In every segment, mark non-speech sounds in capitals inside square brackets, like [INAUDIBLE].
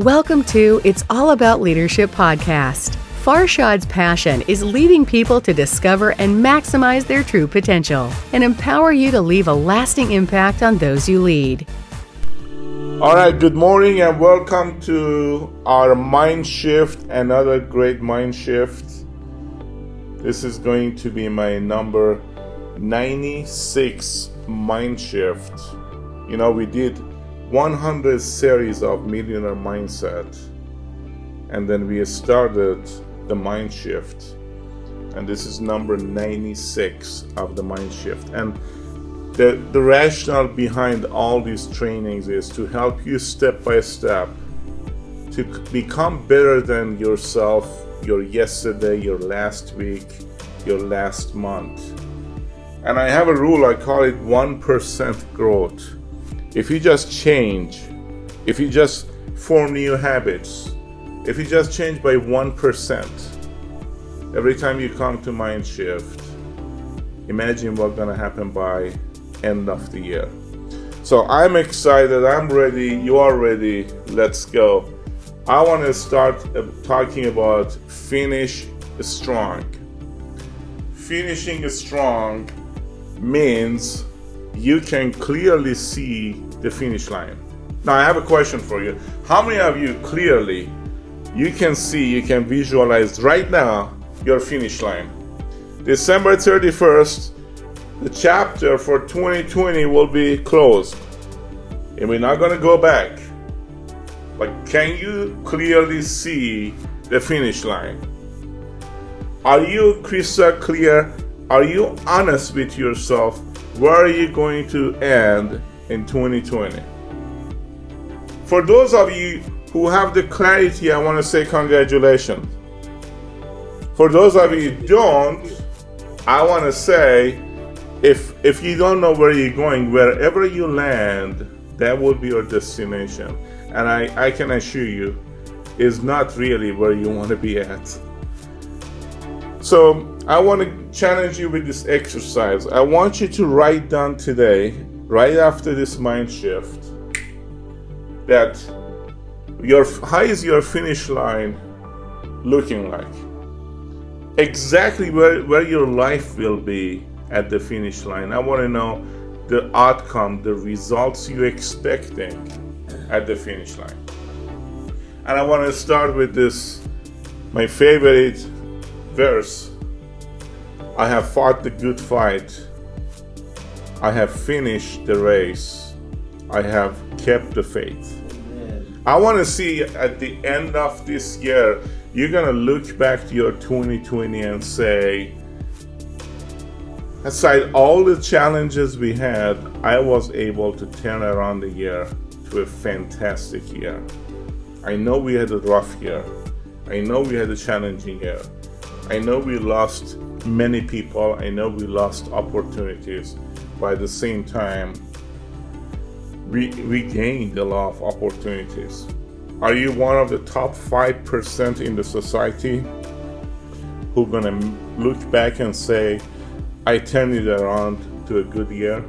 Welcome to It's All About Leadership podcast. Farshad's passion is leading people to discover and maximize their true potential and empower you to leave a lasting impact on those you lead. All right, good morning and welcome to our mind shift, another great mind shift. This is going to be my number 96 mind shift. You know, we did 100 series of millionaire mindset and then we started the mind shift. And this is number 96 of the mind shift. And the, the rationale behind all these trainings is to help you step by step to become better than yourself your yesterday your last week your last month. And i have a rule i call it 1% growth if you just change if you just form new habits if you just change by 1% every time you come to mind shift imagine what's going to happen by end of the year. So i'm excited i'm ready you are ready let's go. I want to start uh, talking about finish strong. Finishing strong means you can clearly see the finish line now i have a question for you how many of you clearly you can see you can visualize right now your finish line. December 31st, the chapter for 2020 will be closed. And we're not going to go back. But can you clearly see the finish line? Are you crystal clear? Are you honest with yourself? Where are you going to end in 2020? For those of you who have the clarity, I want to say congratulations for those of you who don't, I want to say if if you don't know where you're going, wherever you land, that will be your destination. And I, I can assure you, is not really where you want to be at. So I want to challenge you with this exercise. I want you to write down today, right after this mind shift, that your how is your finish line looking like? exactly where, where your life will be at the finish line. I want to know the outcome, the results you're expecting at the finish line. And I want to start with this, my favorite verse. I have fought the good fight. I have finished the race. I have kept the faith. I want to see at the end of this year you're going to look back to your 2020 and say, aside all the challenges we had, I was able to turn around the year to a fantastic year. I know we had a rough year. I know we had a challenging year. I know we lost many people. I know we lost opportunities. But at the same time, we, we gained a lot of opportunities. Are you one of the top 5% in the society who gonna look back and say, I turned it around to a good year?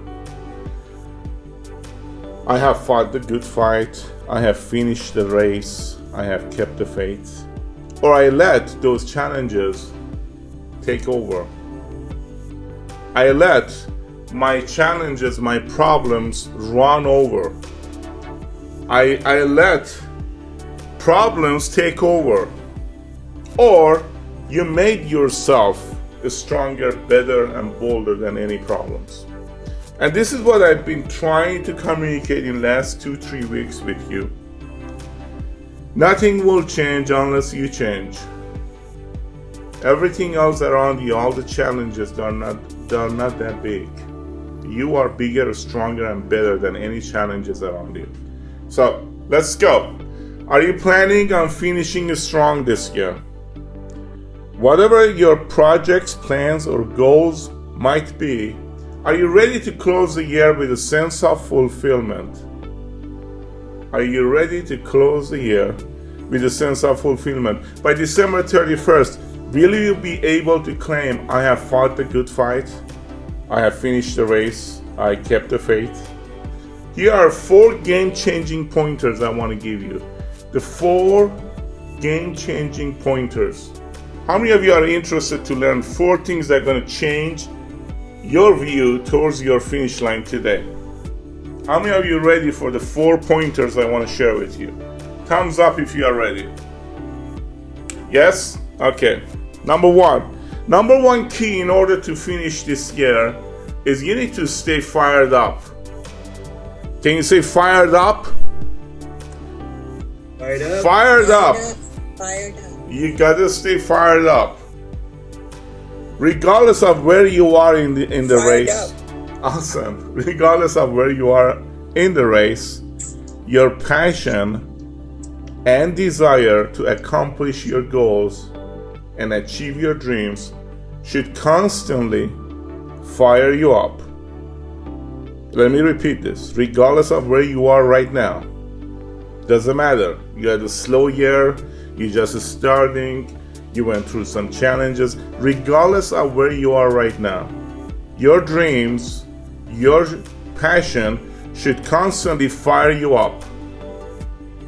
I have fought the good fight, I have finished the race, I have kept the faith. Or I let those challenges take over. I let my challenges, my problems run over. I, I let problems take over, or you made yourself stronger, better, and bolder than any problems. And this is what I've been trying to communicate in the last two, three weeks with you. Nothing will change unless you change. Everything else around you, all the challenges, they're not, they're not that big. You are bigger, stronger, and better than any challenges around you. So let's go. Are you planning on finishing strong this year? Whatever your projects, plans, or goals might be, are you ready to close the year with a sense of fulfillment? Are you ready to close the year with a sense of fulfillment? By December 31st, will you be able to claim, I have fought the good fight, I have finished the race, I kept the faith? Here are four game changing pointers I want to give you the four game changing pointers. How many of you are interested to learn four things that are going to change your view towards your finish line today? How many of you are ready for the four pointers I want to share with you? Thumbs up if you are ready. Yes? Okay. Number one. Number one key in order to finish this year is you need to stay fired up. Can you say fired up? Fired up. Fired up. Fired up. You gotta stay fired up. Regardless of where you are in the in the Fired race. Awesome. [LAUGHS] Regardless of where you are in the race, your passion and desire to accomplish your goals and achieve your dreams should constantly fire you up. Let me repeat this. Regardless of where you are right now, doesn't matter. You had a slow year, you just starting, you went through some challenges. Regardless of where you are right now, your dreams, your passion should constantly fire you up.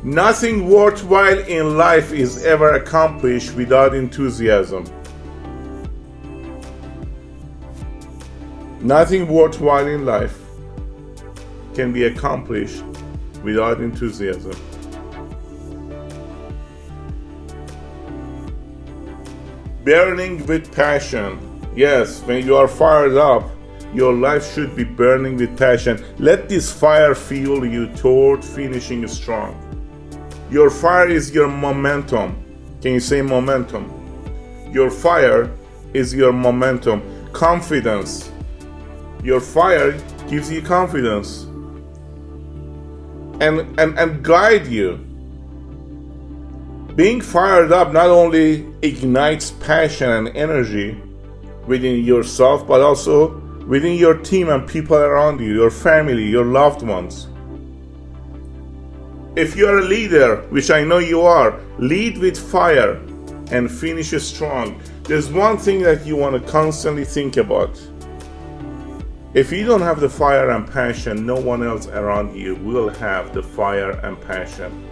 Nothing worthwhile in life is ever accomplished without enthusiasm. Nothing worthwhile in life can be accomplished without enthusiasm. Burning with passion. Yes, when you are fired up, your life should be burning with passion. Let this fire fuel you toward finishing strong. Your fire is your momentum. Can you say momentum? Your fire is your momentum. Confidence. Your fire gives you confidence and, and, and guide you. Being fired up not only ignites passion and energy within yourself, but also within your team and people around you, your family, your loved ones. If you are a leader, which I know you are, lead with fire and finish strong. There's one thing that you want to constantly think about. If you don't have the fire and passion, no one else around you will have the fire and passion.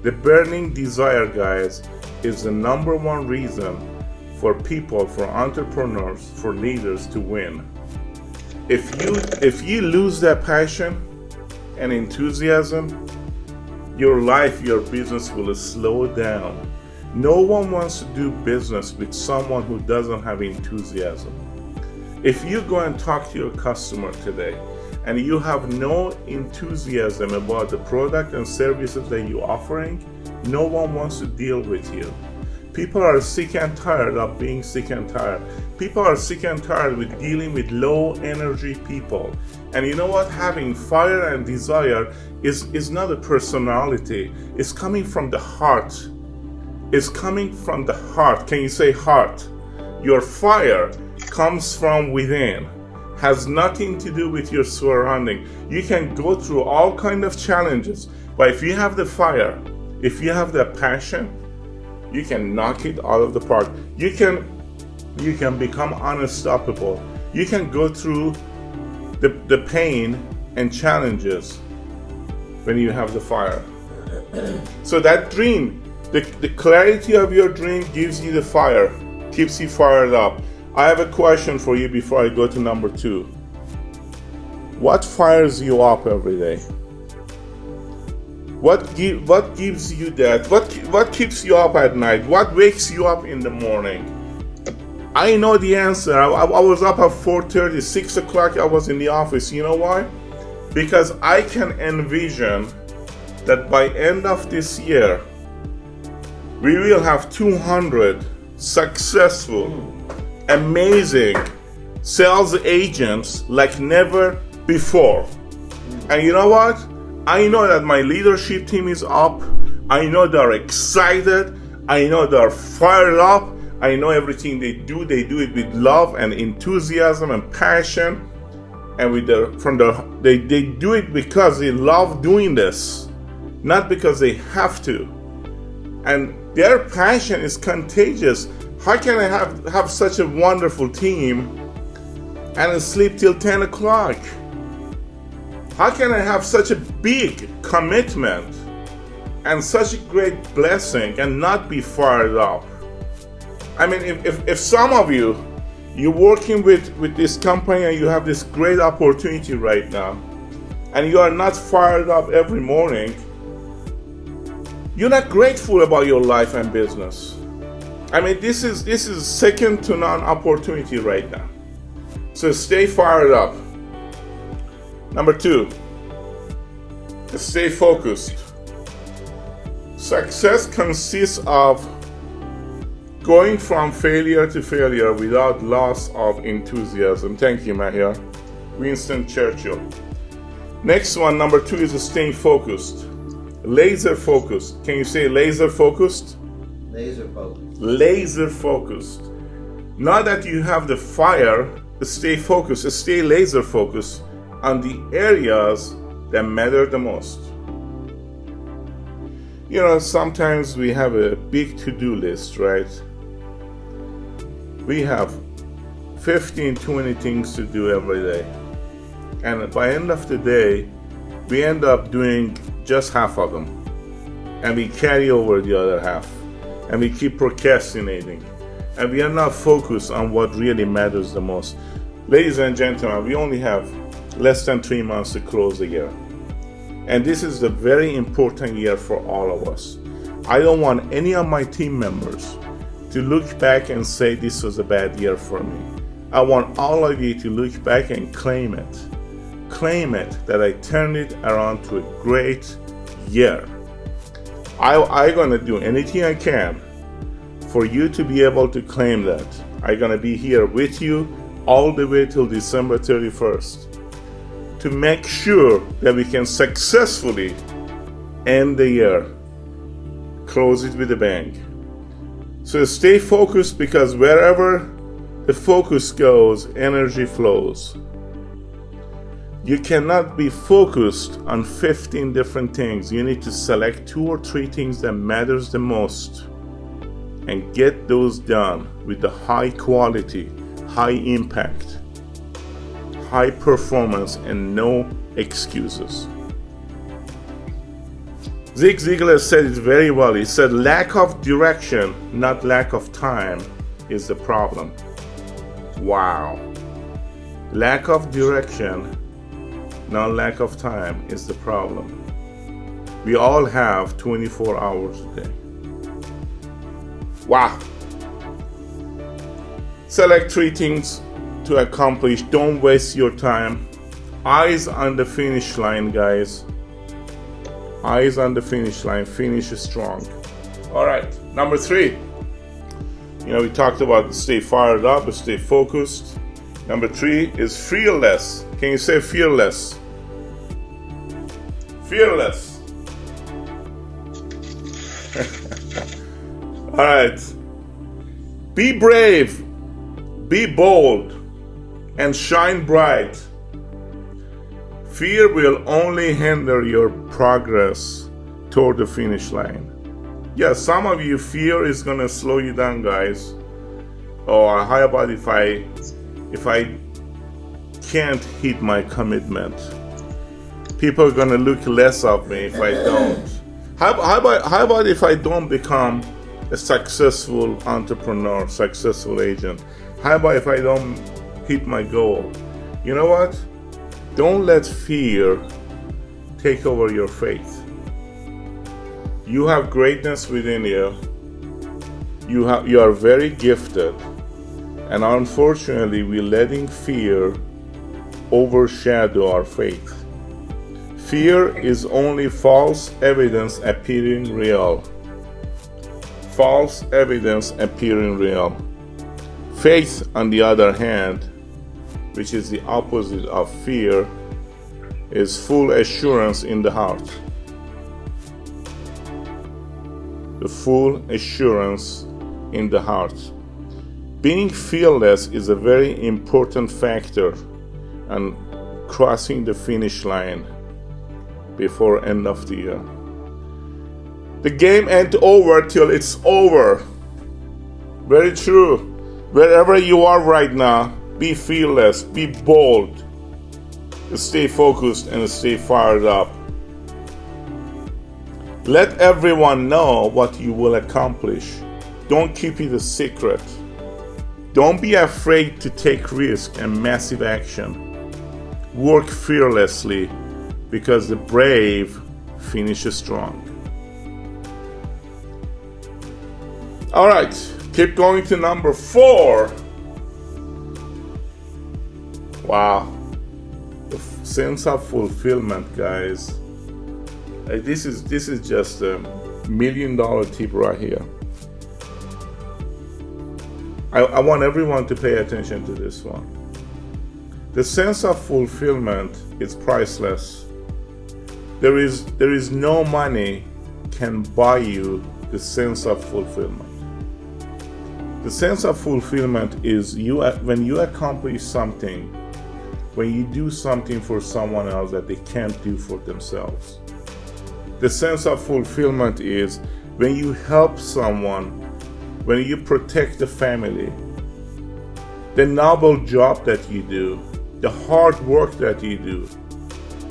The burning desire, guys, is the number one reason for people, for entrepreneurs, for leaders to win. If you if you lose that passion and enthusiasm, your life, your business will slow down. No one wants to do business with someone who doesn't have enthusiasm. If you go and talk to your customer today and you have no enthusiasm about the product and services that you're offering, no one wants to deal with you. People are sick and tired of being sick and tired. People are sick and tired with dealing with low energy people. And you know what? Having fire and desire is, is not a personality, it's coming from the heart. It's coming from the heart. Can you say heart? Your fire comes from within has nothing to do with your surrounding you can go through all kind of challenges but if you have the fire if you have the passion you can knock it out of the park you can you can become unstoppable you can go through the, the pain and challenges when you have the fire so that dream the, the clarity of your dream gives you the fire keeps you fired up I have a question for you before I go to number two. What fires you up every day? What give, what gives you that? What what keeps you up at night? What wakes you up in the morning? I know the answer. I, I was up at 4:30, 6 o'clock. I was in the office. You know why? Because I can envision that by end of this year, we will have 200 successful amazing sales agents like never before. And you know what? I know that my leadership team is up. I know they're excited. I know they're fired up. I know everything they do, they do it with love and enthusiasm and passion. And with the from the they, they do it because they love doing this, not because they have to. And their passion is contagious how can I have, have such a wonderful team and sleep till 10 o'clock? How can I have such a big commitment and such a great blessing and not be fired up. I mean, if, if, if some of you, you're working with, with this company and you have this great opportunity right now, and you are not fired up every morning, you're not grateful about your life and business. I mean, this is this is second to none opportunity right now. So stay fired up. Number two, stay focused. Success consists of going from failure to failure without loss of enthusiasm. Thank you, Mahia. Winston Churchill. Next one, number two, is staying focused. Laser focused. Can you say laser focused? Laser focused. Laser focused. Not that you have the fire, stay focused, stay laser focused on the areas that matter the most. You know, sometimes we have a big to do list, right? We have 15, 20 things to do every day. And by end of the day, we end up doing just half of them. And we carry over the other half. And we keep procrastinating. And we are not focused on what really matters the most. Ladies and gentlemen, we only have less than three months to close the year. And this is a very important year for all of us. I don't want any of my team members to look back and say this was a bad year for me. I want all of you to look back and claim it. Claim it that I turned it around to a great year. I, I'm gonna do anything I can for you to be able to claim that. I'm gonna be here with you all the way till December 31st to make sure that we can successfully end the year, close it with a bang. So stay focused because wherever the focus goes, energy flows. You cannot be focused on 15 different things. You need to select two or three things that matters the most and get those done with the high quality, high impact high performance and no excuses. Zig Ziglar said it very well. He said, lack of direction, not lack of time, is the problem. Wow. Lack of direction, not lack of time, is the problem. We all have 24 hours a day. Wow. Select three things to accomplish. Don't waste your time. Eyes on the finish line, guys. Eyes on the finish line. Finish strong. All right, number three. You know, we talked about stay fired up, stay focused. Number three is fearless. Can you say fearless? Fearless. [LAUGHS] All right. Be brave. Be bold and shine bright. Fear will only hinder your progress toward the finish line. Yeah, some of you fear is gonna slow you down, guys. Oh, or how about if I if I can't hit my commitment? People are gonna look less of me if I don't. How, how about how about if I don't become a successful entrepreneur, successful agent? How about if I don't hit my goal. You know what? Don't let fear take over your faith. You have greatness within you. You, have, you are very gifted. And unfortunately, we're letting fear overshadow our faith. Fear is only false evidence appearing real. False evidence appearing real. Faith, on the other hand, which is the opposite of fear, is full assurance in the heart. The full assurance in the heart. Being fearless is a very important factor and crossing the finish line before end of the year. The game ain't over till it's over. Very true. Wherever you are right now, be fearless, be bold, stay focused, and stay fired up. Let everyone know what you will accomplish. Don't keep it a secret. Don't be afraid to take risk and massive action. Work fearlessly because the brave finish strong. All right, keep going to number four. Wow, the sense of fulfillment, guys. this is this is just a million dollar tip right here. I, I want everyone to pay attention to this one. The sense of fulfillment is priceless. There is there is no money can buy you the sense of fulfillment. The sense of fulfillment is you when you accomplish something, when you do something for someone else that they can't do for themselves. The sense of fulfillment is when you help someone, when you protect the family, the noble job that you do, the hard work that you do,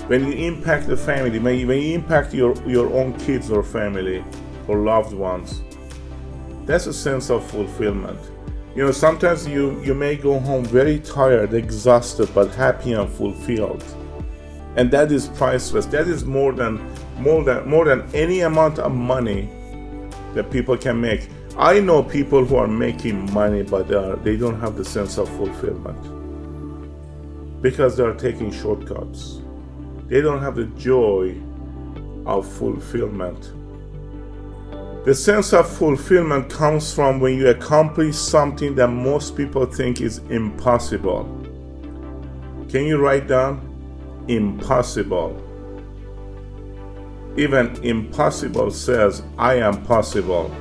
when you impact the family, when you, when you impact your, your own kids or family or loved ones, that's a sense of fulfillment. You know, sometimes you, you may go home very tired, exhausted, but happy and fulfilled. And that is priceless. That is more than more than more than any amount of money that people can make. I know people who are making money, but they, are, they don't have the sense of fulfillment because they are taking shortcuts. They don't have the joy of fulfillment the sense of fulfillment comes from when you accomplish something that most people think is impossible. Can you write down? Impossible. Even impossible says, I am possible.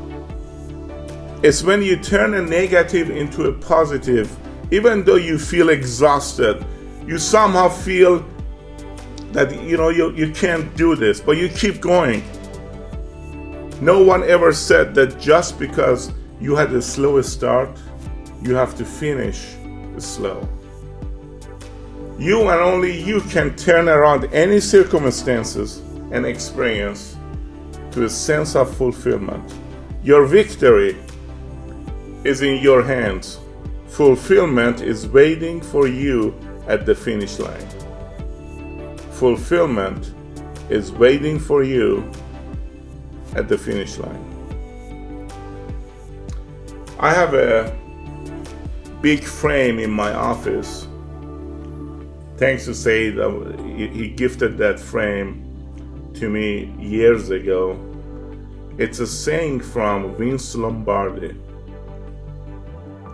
It's when you turn a negative into a positive, even though you feel exhausted, you somehow feel that you know you, you can't do this, but you keep going no one ever said that just because you had a slowest start, you have to finish slow. You and only you can turn around any circumstances and experience to a sense of fulfillment. Your victory is in your hands. Fulfillment is waiting for you at the finish line. Fulfillment is waiting for you at the finish line. I have a big frame in my office. Thanks to Said, he gifted that frame to me years ago. It's a saying from Vince Lombardi.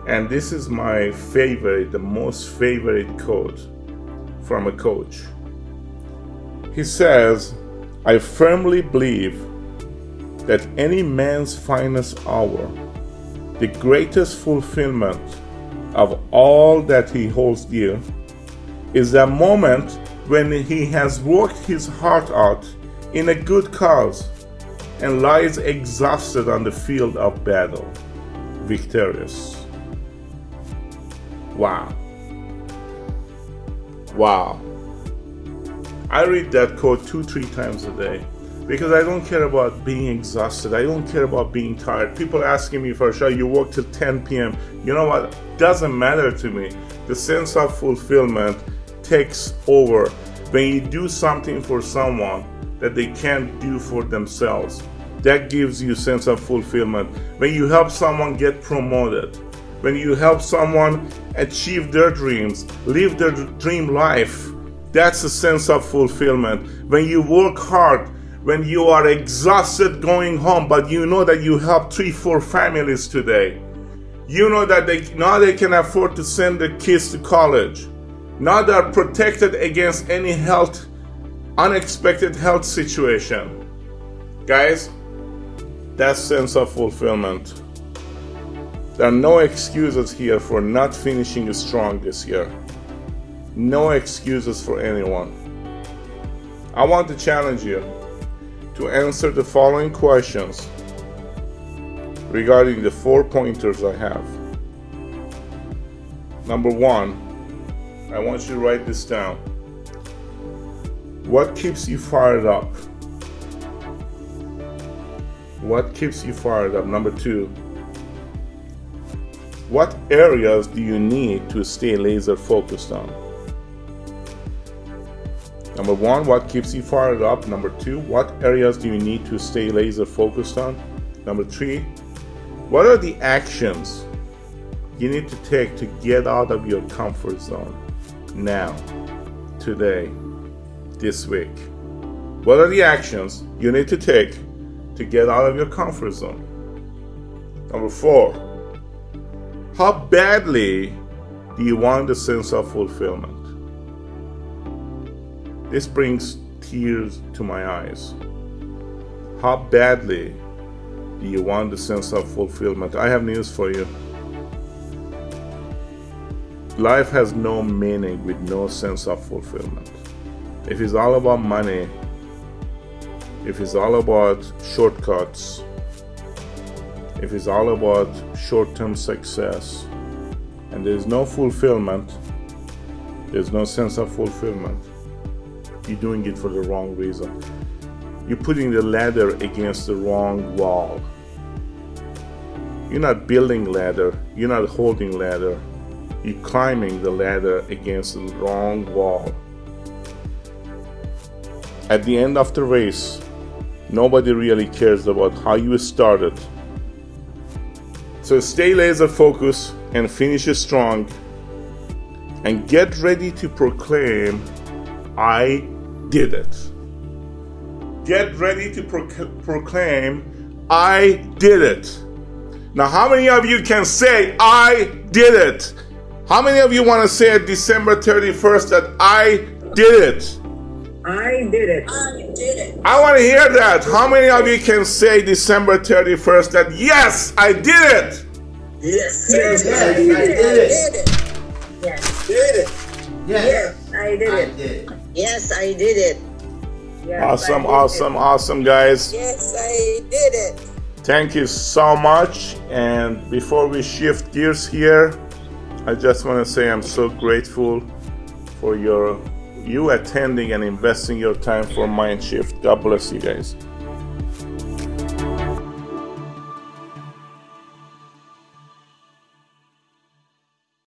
And this is my favorite, the most favorite quote from a coach. He says, I firmly believe that any man's finest hour, the greatest fulfillment of all that he holds dear, is that moment when he has worked his heart out in a good cause and lies exhausted on the field of battle, victorious. Wow. Wow. I read that quote two, three times a day because I don't care about being exhausted. I don't care about being tired. People asking me for a show, you work till 10 p.m. You know what? Doesn't matter to me. The sense of fulfillment takes over when you do something for someone that they can't do for themselves. That gives you sense of fulfillment. When you help someone get promoted, when you help someone achieve their dreams, live their dream life, that's a sense of fulfillment. When you work hard when you are exhausted going home, but you know that you help three, four families today. You know that they now they can afford to send their kids to college. Now they are protected against any health, unexpected health situation. Guys, that sense of fulfillment. There are no excuses here for not finishing strong this year. No excuses for anyone. I want to challenge you to answer the following questions regarding the four pointers I have. Number one, I want you to write this down. What keeps you fired up? What keeps you fired up? Number two, what areas do you need to stay laser focused on? Number one, what keeps you fired up? Number two, what areas do you need to stay laser focused on? Number three, what are the actions you need to take to get out of your comfort zone now, today, this week? What are the actions you need to take to get out of your comfort zone? Number four, how badly do you want the sense of fulfillment? This brings tears to my eyes. How badly do you want the sense of fulfillment? I have news for you. Life has no meaning with no sense of fulfillment. If it's all about money, if it's all about shortcuts, if it's all about short term success and there's no fulfillment, there's no sense of fulfillment, you're doing it for the wrong reason. You're putting the ladder against the wrong wall. You're not building ladder, you're not holding ladder. You're climbing the ladder against the wrong wall. At the end of the race, nobody really cares about how you started so stay laser focused and finish strong. And get ready to proclaim, I did it. Get ready to pro- proclaim, I did it. Now, how many of you can say, I did it? How many of you want to say December 31st that I did it? I did it. I did it. I want to hear that. How many of you can say December 31st that, yes, I did it? Yes. Yes, Yes, I I did did it. Did it. Yes. Did it. Yes. Yes, I did I it. Yes, I did it. Yes, Awesome, awesome, it. awesome, guys. Yes, I did it. Thank you so much. And before we shift gears here, I just want to say I'm so grateful for your you attending and investing your time for Mind Shift. God bless you guys.